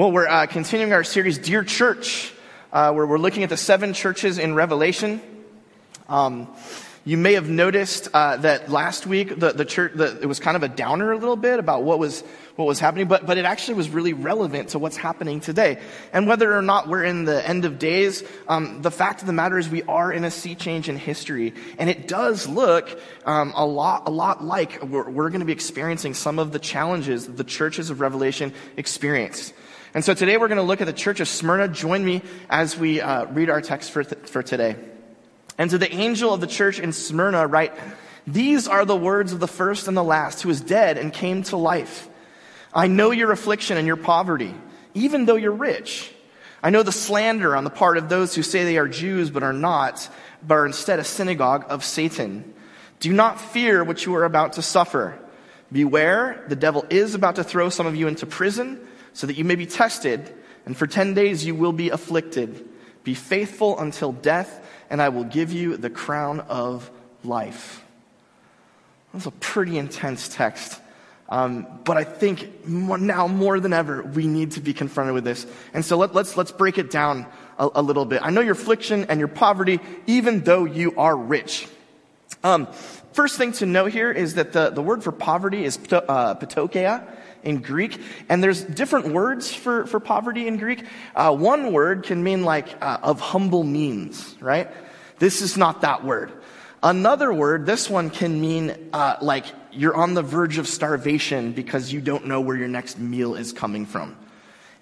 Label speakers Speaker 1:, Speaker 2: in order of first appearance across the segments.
Speaker 1: Well, we're uh, continuing our series, Dear Church, uh, where we're looking at the seven churches in Revelation. Um, you may have noticed uh, that last week the, the church the, it was kind of a downer a little bit about what was what was happening, but but it actually was really relevant to what's happening today. And whether or not we're in the end of days, um, the fact of the matter is we are in a sea change in history, and it does look um, a lot a lot like we're, we're going to be experiencing some of the challenges the churches of Revelation experienced. And so today we're going to look at the church of Smyrna. Join me as we uh, read our text for, th- for today. And to the angel of the church in Smyrna, write, These are the words of the first and the last, who is dead and came to life. I know your affliction and your poverty, even though you're rich. I know the slander on the part of those who say they are Jews but are not, but are instead a synagogue of Satan. Do not fear what you are about to suffer. Beware, the devil is about to throw some of you into prison so that you may be tested, and for 10 days you will be afflicted. Be faithful until death, and I will give you the crown of life. That's a pretty intense text. Um, but I think more, now more than ever, we need to be confronted with this. And so let, us let's, let's break it down a, a, little bit. I know your affliction and your poverty, even though you are rich. Um, first thing to note here is that the, the word for poverty is uh, ptocheia in Greek. And there's different words for, for poverty in Greek. Uh, one word can mean like uh, of humble means, right? This is not that word. Another word, this one can mean uh, like you're on the verge of starvation because you don't know where your next meal is coming from.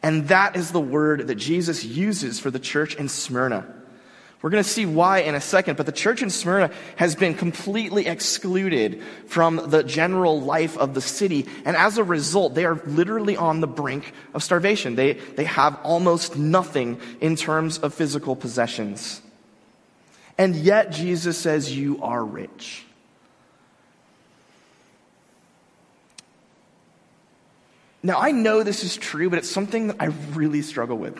Speaker 1: And that is the word that Jesus uses for the church in Smyrna. We're going to see why in a second, but the church in Smyrna has been completely excluded from the general life of the city. And as a result, they are literally on the brink of starvation. They, they have almost nothing in terms of physical possessions. And yet Jesus says, You are rich. Now, I know this is true, but it's something that I really struggle with.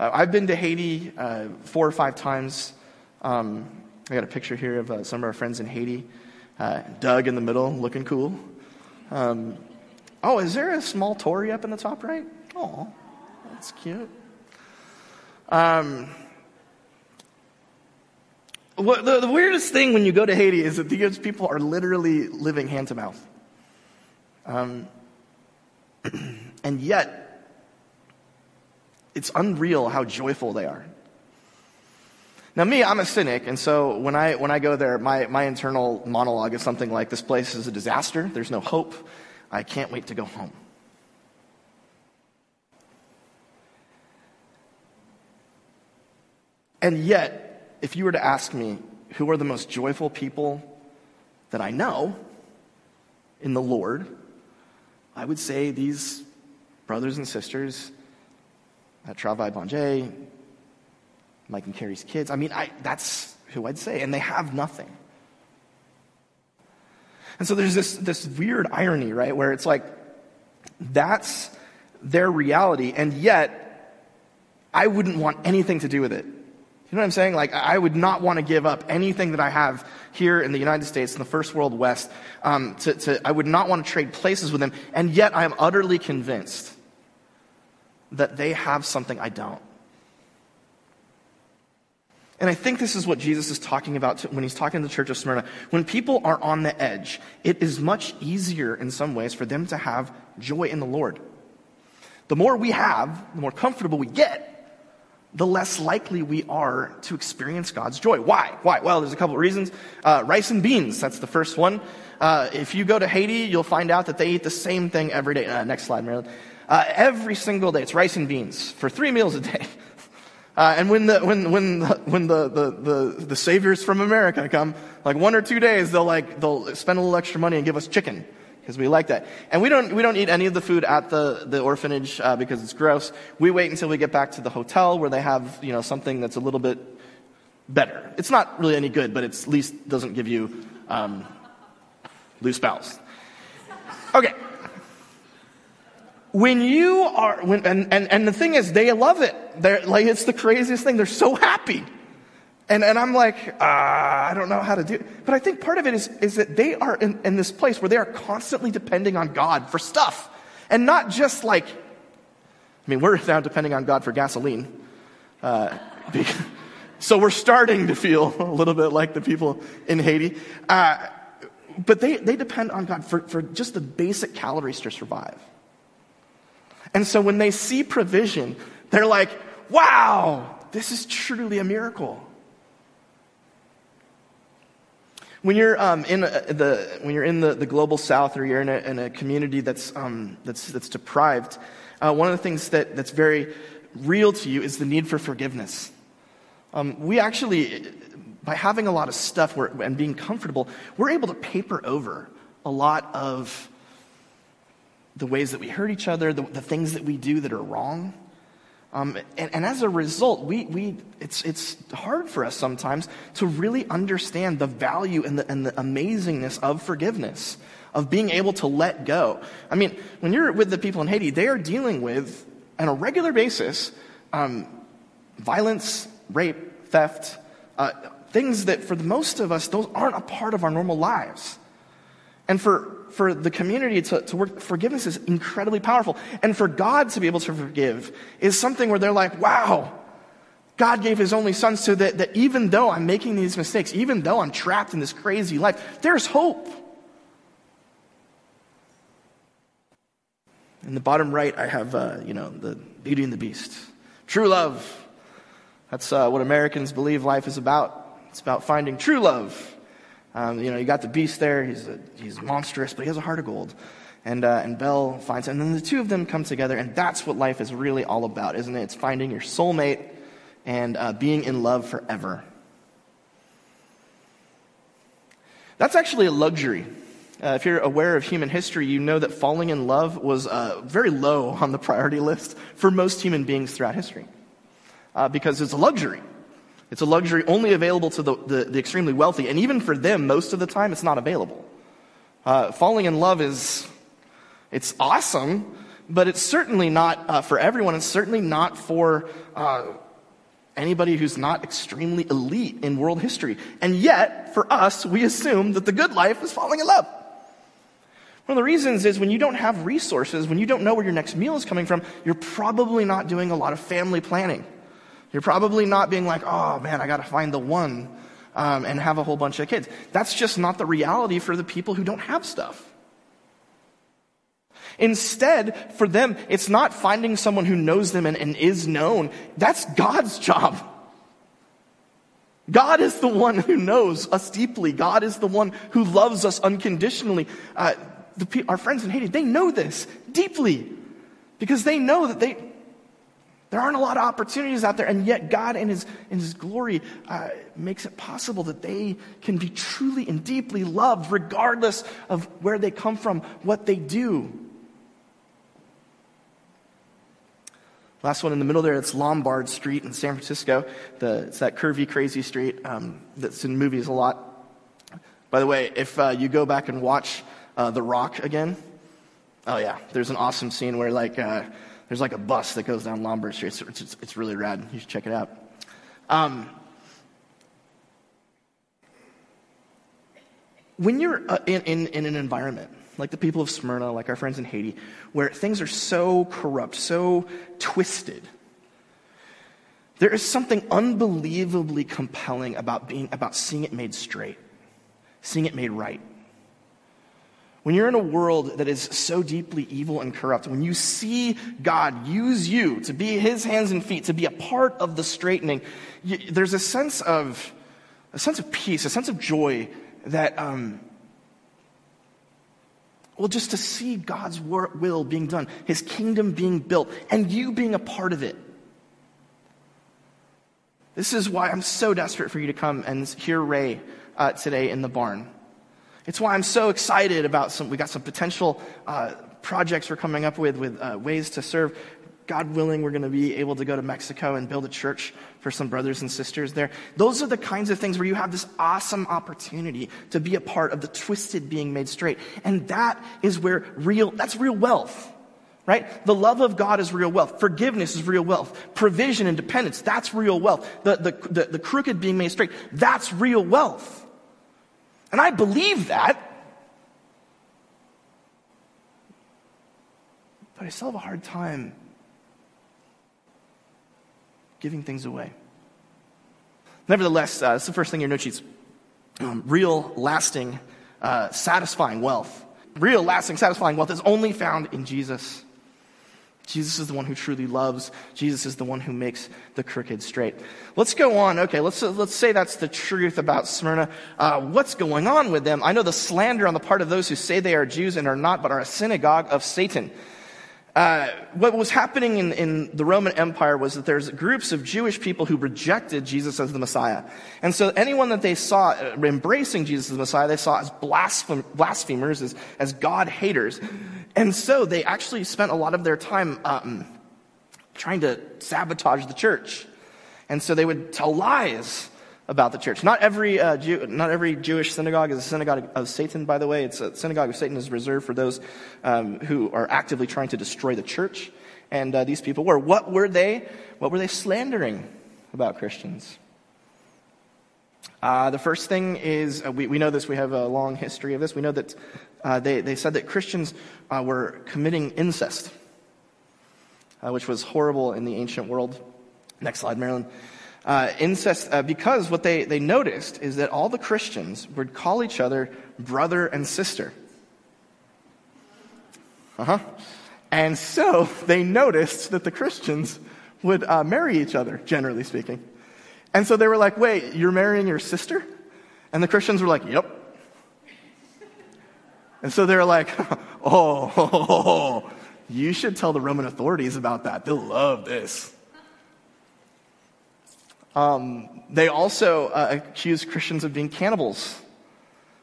Speaker 1: Uh, I've been to Haiti uh, four or five times. Um, I got a picture here of uh, some of our friends in Haiti. Uh, Doug in the middle, looking cool. Um, oh, is there a small Tory up in the top right? Oh, that's cute. Um, what, the, the, weirdest thing when you go to Haiti is that these people are literally living hand to mouth. Um, and yet, it's unreal how joyful they are. Now, me, I'm a cynic, and so when I, when I go there, my, my internal monologue is something like this place is a disaster, there's no hope, I can't wait to go home. And yet, if you were to ask me who are the most joyful people that I know in the Lord, I would say these brothers and sisters at Travail Banje, Mike and Carrie's kids. I mean, I, that's who I'd say. And they have nothing. And so there's this, this weird irony, right? Where it's like, that's their reality. And yet, I wouldn't want anything to do with it. You know what I'm saying? Like, I would not want to give up anything that I have here in the United States, in the first world West. Um, to, to, I would not want to trade places with them. And yet, I am utterly convinced that they have something I don't. And I think this is what Jesus is talking about when he's talking to the church of Smyrna. When people are on the edge, it is much easier in some ways for them to have joy in the Lord. The more we have, the more comfortable we get, the less likely we are to experience God's joy. Why? Why? Well, there's a couple of reasons. Uh, rice and beans, that's the first one. Uh, if you go to Haiti, you'll find out that they eat the same thing every day. Uh, next slide, Marilyn. Uh, every single day. It's rice and beans for three meals a day. Uh, and when the when when the, when the, the, the the saviors from America come, like one or two days, they'll like they'll spend a little extra money and give us chicken because we like that. And we don't we don't eat any of the food at the the orphanage uh, because it's gross. We wait until we get back to the hotel where they have you know something that's a little bit better. It's not really any good, but at least doesn't give you um, loose bowels. Okay when you are, when, and, and, and the thing is, they love it. They're like, it's the craziest thing. They're so happy. And, and I'm like, uh, I don't know how to do it. But I think part of it is, is that they are in, in this place where they are constantly depending on God for stuff. And not just like I mean, we're now depending on God for gasoline. Uh, so we're starting to feel a little bit like the people in Haiti. Uh, but they, they depend on God for, for just the basic calories to survive. And so when they see provision, they're like, wow, this is truly a miracle. When you're um, in the when you're in the, the global south or you're in a, in a community that's um, that's that's deprived, uh, one of the things that, that's very real to you is the need for forgiveness. Um, we actually, by having a lot of stuff and being comfortable, we're able to paper over a lot of the ways that we hurt each other, the, the things that we do that are wrong. Um, and, and, as a result, we, we, it's, it's hard for us sometimes to really understand the value and the, and the amazingness of forgiveness, of being able to let go. I mean, when you're with the people in Haiti, they are dealing with, on a regular basis, um, violence, rape, theft, uh, things that for the most of us, those aren't a part of our normal lives. And for, for the community to, to work, forgiveness is incredibly powerful. And for God to be able to forgive is something where they're like, wow, God gave his only son so that, that even though I'm making these mistakes, even though I'm trapped in this crazy life, there's hope. In the bottom right, I have, uh, you know, the Beauty and the Beast. True love. That's uh, what Americans believe life is about. It's about finding true love. Um, you know, you got the beast there. He's, a, he's monstrous, but he has a heart of gold. And, uh, and Belle finds him. And then the two of them come together, and that's what life is really all about, isn't it? It's finding your soulmate and uh, being in love forever. That's actually a luxury. Uh, if you're aware of human history, you know that falling in love was uh, very low on the priority list for most human beings throughout history uh, because it's a luxury. It's a luxury only available to the, the, the, extremely wealthy. And even for them, most of the time, it's not available. Uh, falling in love is, it's awesome, but it's certainly not uh, for everyone. It's certainly not for uh, anybody who's not extremely elite in world history. And yet, for us, we assume that the good life is falling in love. One of the reasons is when you don't have resources, when you don't know where your next meal is coming from, you're probably not doing a lot of family planning. You're probably not being like, oh man, I got to find the one um, and have a whole bunch of kids. That's just not the reality for the people who don't have stuff. Instead, for them, it's not finding someone who knows them and, and is known. That's God's job. God is the one who knows us deeply. God is the one who loves us unconditionally. Uh, the, our friends in Haiti, they know this deeply because they know that they, there aren't a lot of opportunities out there, and yet God, in His, in His glory, uh, makes it possible that they can be truly and deeply loved, regardless of where they come from, what they do. Last one in the middle there, it's Lombard Street in San Francisco. The, it's that curvy, crazy street um, that's in movies a lot. By the way, if uh, you go back and watch uh, The Rock again, oh yeah, there's an awesome scene where like uh, there's like a bus that goes down Lombard Street. It's, it's, it's really rad. You should check it out. Um, when you're uh, in, in, in an environment like the people of Smyrna, like our friends in Haiti, where things are so corrupt, so twisted, there is something unbelievably compelling about being about seeing it made straight, seeing it made right. When you're in a world that is so deeply evil and corrupt, when you see God use you to be his hands and feet, to be a part of the straightening, you, there's a sense of a sense of peace, a sense of joy that um, well, just to see God's will being done, his kingdom being built, and you being a part of it. This is why I'm so desperate for you to come and hear Ray uh, today in the barn. It's why I'm so excited about some, we got some potential uh, projects we're coming up with, with uh, ways to serve. God willing, we're going to be able to go to Mexico and build a church for some brothers and sisters there. Those are the kinds of things where you have this awesome opportunity to be a part of the twisted being made straight. And that is where real, that's real wealth. Right? The love of God is real wealth. Forgiveness is real wealth. Provision and dependence, that's real wealth. The, the, the, the crooked being made straight, that's real wealth. And I believe that. But I still have a hard time giving things away. Nevertheless, uh, that's the first thing your note sheets. Um, real, lasting, uh, satisfying wealth. Real, lasting, satisfying wealth is only found in Jesus. Jesus is the one who truly loves. Jesus is the one who makes the crooked straight. Let's go on. Okay, let's, let's say that's the truth about Smyrna. Uh, what's going on with them? I know the slander on the part of those who say they are Jews and are not, but are a synagogue of Satan. Uh, what was happening in, in, the Roman Empire was that there's groups of Jewish people who rejected Jesus as the Messiah. And so anyone that they saw uh, embracing Jesus as the Messiah, they saw as blasphem- blasphemers, as, as God haters. And so they actually spent a lot of their time um, trying to sabotage the church. And so they would tell lies about the church. Not every, uh, Jew, not every Jewish synagogue is a synagogue of Satan, by the way. It's a synagogue of Satan is reserved for those um, who are actively trying to destroy the church. And uh, these people were. What were they? What were they slandering about Christians? Uh, the first thing is, uh, we, we know this, we have a long history of this. We know that uh, they, they said that Christians uh, were committing incest, which was horrible in the ancient world. Next slide, Marilyn uh, incest uh, because what they, they noticed is that all the Christians would call each other brother and sister. Uh huh. And so they noticed that the Christians would uh, marry each other, generally speaking. And so they were like, wait, you're marrying your sister? And the Christians were like, yep. And so they're like, oh, you should tell the Roman authorities about that. They'll love this. Um, they also uh, accused Christians of being cannibals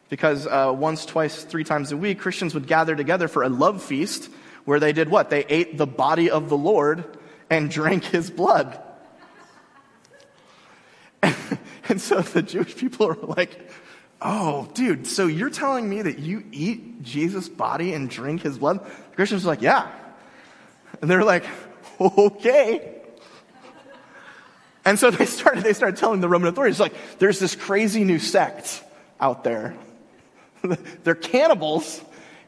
Speaker 1: because uh, once, twice, three times a week, Christians would gather together for a love feast where they did what? They ate the body of the Lord and drank his blood. and so the Jewish people are like, oh, dude, so you're telling me that you eat Jesus' body and drink his blood? The Christians are like, yeah. And they're like, okay. And so they started, they started telling the Roman authorities, like, there's this crazy new sect out there. they're cannibals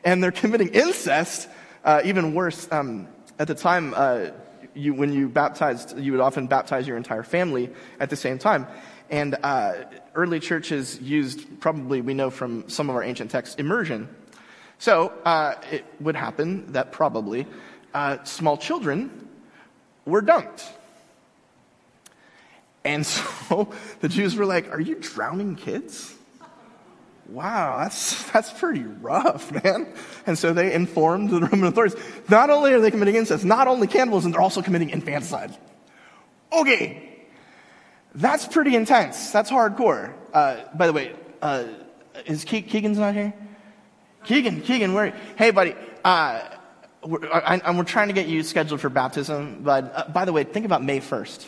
Speaker 1: and they're committing incest. Uh, even worse, um, at the time, uh, you, when you baptized, you would often baptize your entire family at the same time. And uh, early churches used, probably we know from some of our ancient texts, immersion. So uh, it would happen that probably uh, small children were dunked and so the Jews were like, Are you drowning kids? Wow, that's, that's pretty rough, man. And so they informed the Roman authorities. Not only are they committing incest, not only cannibalism, they're also committing infanticide. Okay, that's pretty intense. That's hardcore. Uh, by the way, uh, is Ke- Keegan's not here? Keegan, Keegan, where? Hey, buddy. Uh, we're, I, we're trying to get you scheduled for baptism, but uh, by the way, think about May 1st.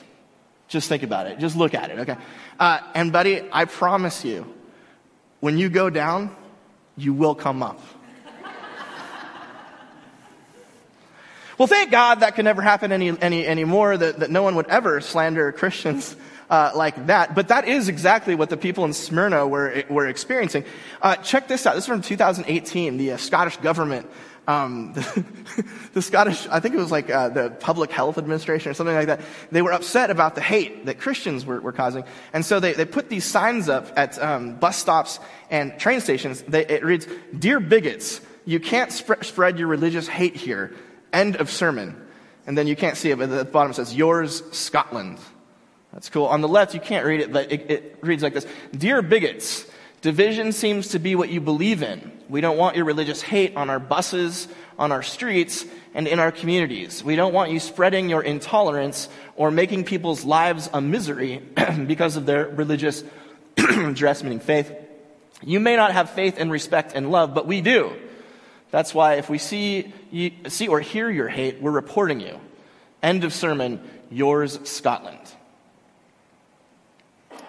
Speaker 1: Just think about it. Just look at it, okay? Uh, and, buddy, I promise you, when you go down, you will come up. well, thank God that could never happen any, any, anymore, that, that no one would ever slander Christians. Uh, like that. But that is exactly what the people in Smyrna were, were experiencing. Uh, check this out. This is from 2018. The uh, Scottish government um, the, the, Scottish, I think it was like uh, the Public Health Administration or something like that, they were upset about the hate that Christians were, were causing. And so they, they put these signs up at um, bus stops and train stations. They, it reads, Dear bigots, you can't sp- spread your religious hate here. End of sermon. And then you can't see it, but at the bottom it says, Yours, Scotland. That's cool. On the left, you can't read it, but it, it reads like this Dear bigots, Division seems to be what you believe in. We don't want your religious hate on our buses, on our streets, and in our communities. We don't want you spreading your intolerance or making people's lives a misery because of their religious dress, meaning faith. You may not have faith and respect and love, but we do. That's why if we see, you, see or hear your hate, we're reporting you. End of sermon, yours, Scotland.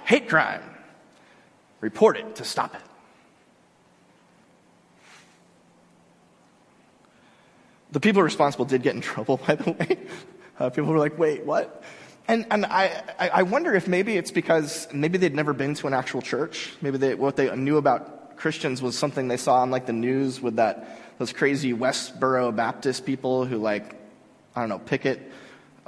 Speaker 1: Hate crime. Report it to stop it. The people responsible did get in trouble, by the way. Uh, people were like, wait, what? And, and I, I wonder if maybe it's because maybe they'd never been to an actual church. Maybe they, what they knew about Christians was something they saw on like the news with that, those crazy Westboro Baptist people who like, I don't know, picket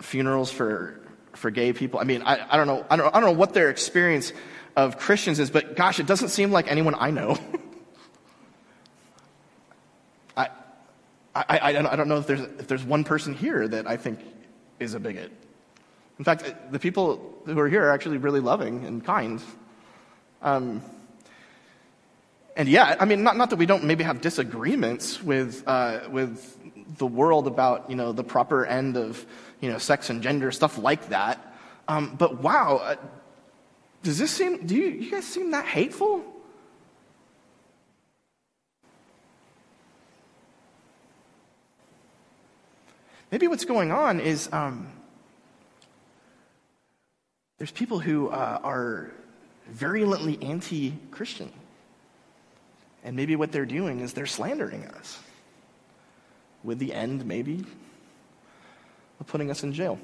Speaker 1: funerals for for gay people. I mean, I, I don't know, I don't, I don't know what their experience of Christians is, but gosh, it doesn't seem like anyone I know. I, I, don't, I don't know if there's, if there's one person here that I think is a bigot. In fact, the people who are here are actually really loving and kind. Um, and yeah, I mean, not, not that we don't maybe have disagreements with, uh, with the world about, you know, the proper end of, you know, sex and gender, stuff like that. Um, but wow, uh, does this seem, do you, you guys seem that hateful? Maybe what's going on is um, there's people who uh, are virulently anti Christian. And maybe what they're doing is they're slandering us with the end, maybe, of putting us in jail.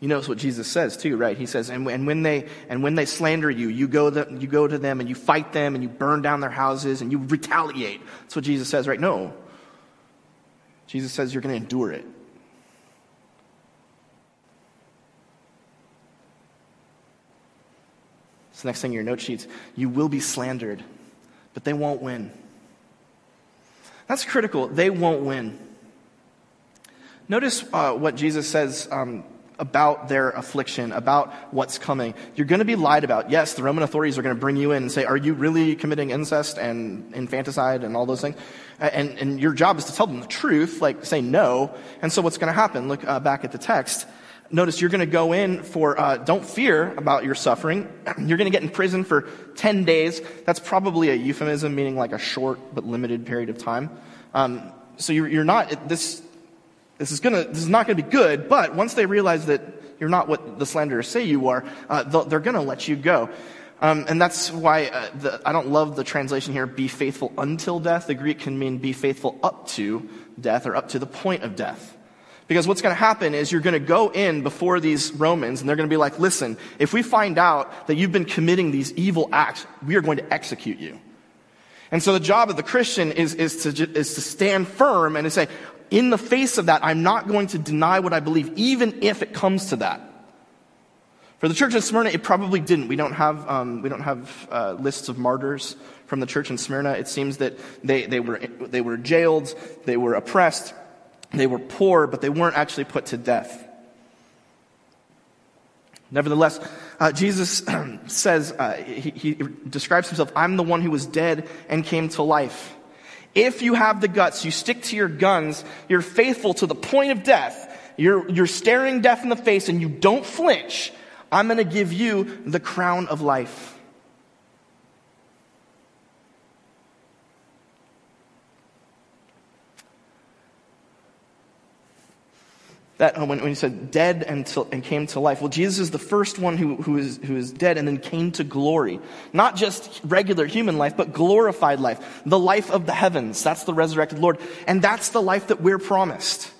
Speaker 1: You notice what Jesus says too, right? He says, and, and, when they and when they slander you, you go the, you go to them and you fight them and you burn down their houses and you retaliate. That's what Jesus says, right? No. Jesus says you're going to endure it. It's the next thing in your note sheets. You will be slandered, but they won't win. That's critical. They won't win. Notice uh, what Jesus says um, about their affliction, about what's coming. You're going to be lied about. Yes, the Roman authorities are going to bring you in and say, Are you really committing incest and infanticide and all those things? And, and your job is to tell them the truth, like say no. And so what's going to happen? Look uh, back at the text. Notice you're going to go in for, uh, don't fear about your suffering. You're going to get in prison for 10 days. That's probably a euphemism, meaning like a short but limited period of time. Um, so you're, you're not, this, this is gonna, this is not gonna be good, but once they realize that you're not what the slanderers say you are, uh, they're gonna let you go. Um, and that's why uh, the, I don't love the translation here, be faithful until death. The Greek can mean be faithful up to death or up to the point of death. Because what's going to happen is you're going to go in before these Romans and they're going to be like, listen, if we find out that you've been committing these evil acts, we are going to execute you. And so the job of the Christian is, is, to, is to stand firm and to say, in the face of that, I'm not going to deny what I believe, even if it comes to that. For the church in Smyrna, it probably didn't. We don't have, um, we don't have uh, lists of martyrs from the church in Smyrna. It seems that they, they, were, they were jailed, they were oppressed, they were poor, but they weren't actually put to death. Nevertheless, uh, Jesus says, uh, he, he describes himself, I'm the one who was dead and came to life. If you have the guts, you stick to your guns, you're faithful to the point of death, you're, you're staring death in the face and you don't flinch, I'm going to give you the crown of life. That uh, when, when he said dead and, and came to life. Well, Jesus is the first one who, who, is, who is dead and then came to glory. Not just regular human life, but glorified life. The life of the heavens. That's the resurrected Lord. And that's the life that we're promised.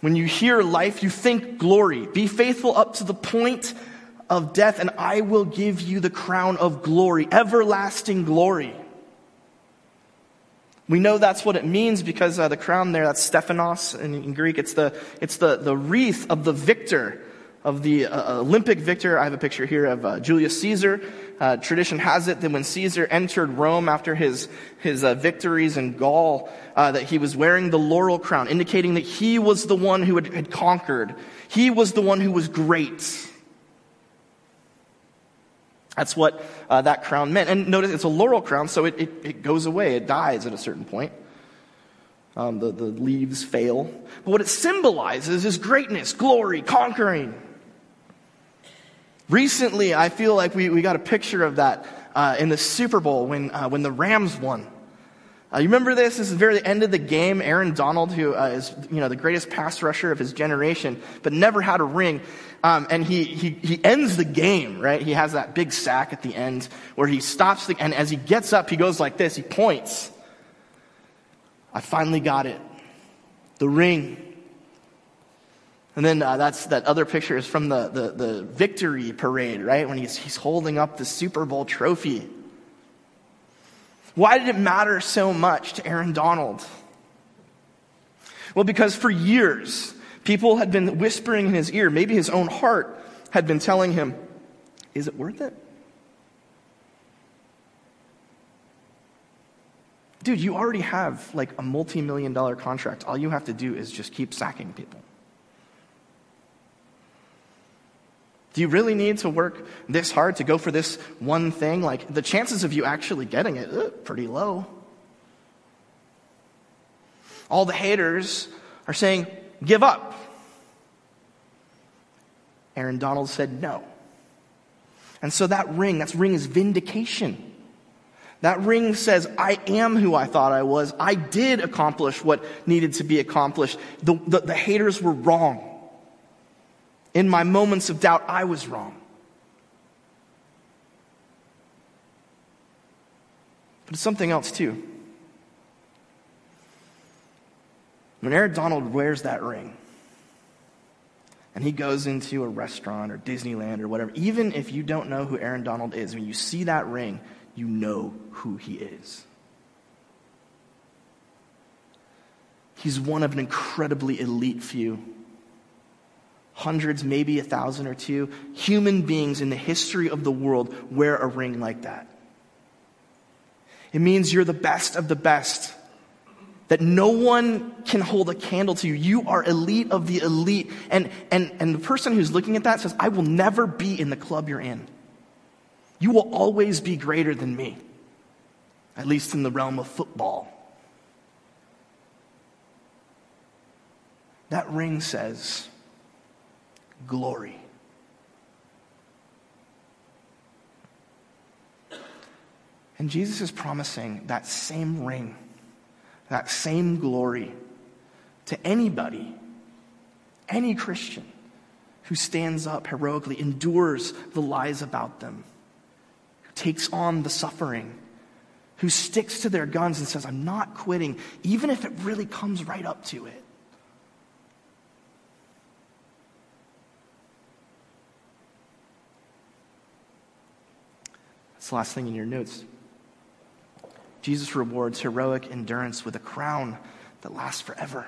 Speaker 1: When you hear life, you think glory. Be faithful up to the point of death, and I will give you the crown of glory, everlasting glory. We know that's what it means because uh, the crown there, that's Stephanos in, in, Greek. It's the, it's the, the wreath of the victor, of the uh, Olympic victor. I have a picture here of uh, Julius Caesar. Uh, tradition has it that when Caesar entered Rome after his, his uh, victories in Gaul, uh, that he was wearing the laurel crown, indicating that he was the one who had, had conquered. He was the one who was great. That's what uh, that crown meant. And notice it's a laurel crown, so it, it, it goes away. It dies at a certain point. Um, the, the leaves fail. But what it symbolizes is greatness, glory, conquering. Recently, I feel like we, we got a picture of that uh, in the Super Bowl when, uh, when the Rams won. Uh, you remember this? This is the very end of the game. Aaron Donald, who uh, is you know the greatest pass rusher of his generation, but never had a ring, um, and he, he he ends the game. Right? He has that big sack at the end where he stops the and as he gets up, he goes like this. He points. I finally got it, the ring. And then uh, that's that other picture is from the, the, the victory parade, right? When he's, he's holding up the Super Bowl trophy. Why did it matter so much to Aaron Donald? Well, because for years, people had been whispering in his ear, maybe his own heart had been telling him, Is it worth it? Dude, you already have like a multi million dollar contract. All you have to do is just keep sacking people. Do you really need to work this hard to go for this one thing? Like, the chances of you actually getting it, uh, pretty low. All the haters are saying, give up. Aaron Donald said no. And so that ring, that ring is vindication. That ring says, I am who I thought I was. I did accomplish what needed to be accomplished. The, the, the haters were wrong. In my moments of doubt, I was wrong. But it's something else too. When Aaron Donald wears that ring and he goes into a restaurant or Disneyland or whatever, even if you don't know who Aaron Donald is, when you see that ring, you know who he is. He's one of an incredibly elite few. Hundreds, maybe a thousand or two, human beings in the history of the world wear a ring like that. It means you're the best of the best. That no one can hold a candle to you. You are elite of the elite. And, and, and the person who's looking at that says, I will never be in the club you're in. You will always be greater than me, at least in the realm of football. That ring says, glory. And Jesus is promising that same ring, that same glory to anybody, any Christian who stands up heroically, endures the lies about them, who takes on the suffering, who sticks to their guns and says, I'm not quitting, even if it really comes right up to it. That's the last thing in your notes. Jesus rewards heroic endurance with a crown that lasts forever.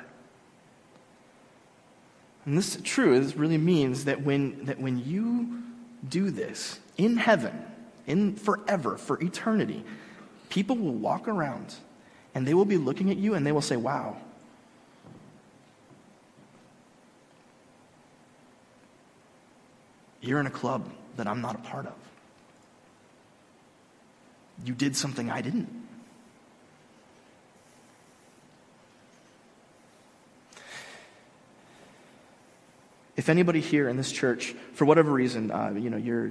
Speaker 1: And this is true. This really means that when, that when you do this in heaven, in forever, for eternity, people will walk around and they will be looking at you and they will say, Wow. You're in a club that I'm not a part of. You did something I didn't. If anybody here in this church, for whatever reason, uh, you know, your,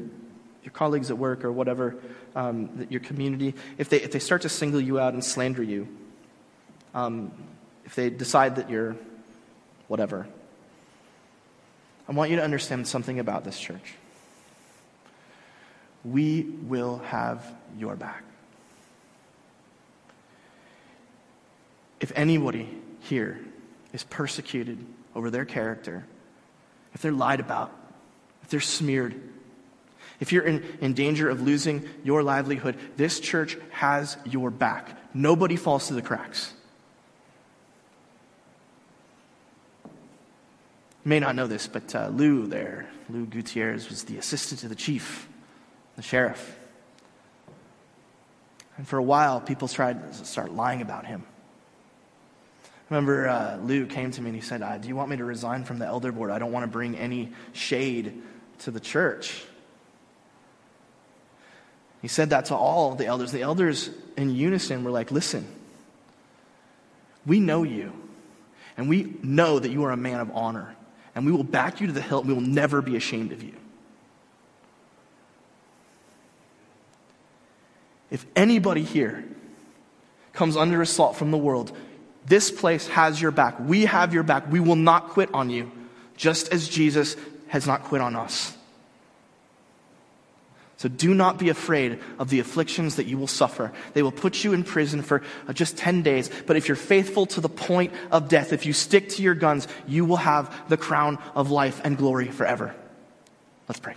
Speaker 1: your colleagues at work or whatever, um, your community, if they, if they start to single you out and slander you, um, if they decide that you're whatever, I want you to understand something about this church. We will have your back. If anybody here is persecuted over their character, if they're lied about, if they're smeared, if you're in, in danger of losing your livelihood, this church has your back. Nobody falls through the cracks. You may not know this, but uh, Lou there, Lou Gutierrez, was the assistant to the chief, the sheriff. And for a while, people tried to start lying about him remember uh, Lou came to me and he said, uh, Do you want me to resign from the elder board? I don't want to bring any shade to the church. He said that to all the elders. The elders in unison were like, Listen, we know you, and we know that you are a man of honor, and we will back you to the hilt, we will never be ashamed of you. If anybody here comes under assault from the world, this place has your back. We have your back. We will not quit on you, just as Jesus has not quit on us. So do not be afraid of the afflictions that you will suffer. They will put you in prison for uh, just 10 days. But if you're faithful to the point of death, if you stick to your guns, you will have the crown of life and glory forever. Let's pray.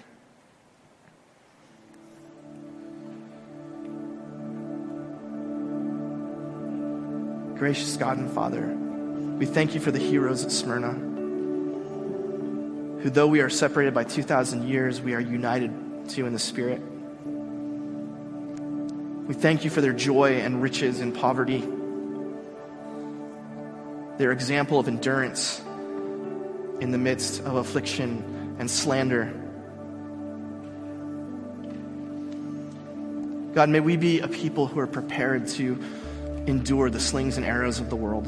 Speaker 1: Gracious God and Father, we thank you for the heroes at Smyrna, who, though we are separated by 2,000 years, we are united to in the Spirit. We thank you for their joy and riches in poverty, their example of endurance in the midst of affliction and slander. God, may we be a people who are prepared to endure the slings and arrows of the world.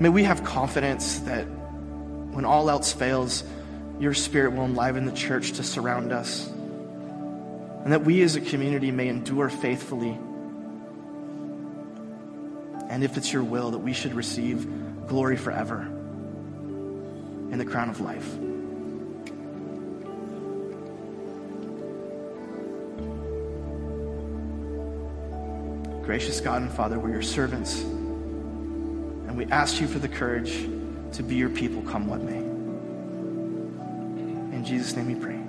Speaker 1: May we have confidence that when all else fails, your spirit will enliven the church to surround us. And that we as a community may endure faithfully. And if it's your will, that we should receive glory forever in the crown of life. Gracious God and Father, we're your servants. And we ask you for the courage to be your people come what may. In Jesus' name we pray.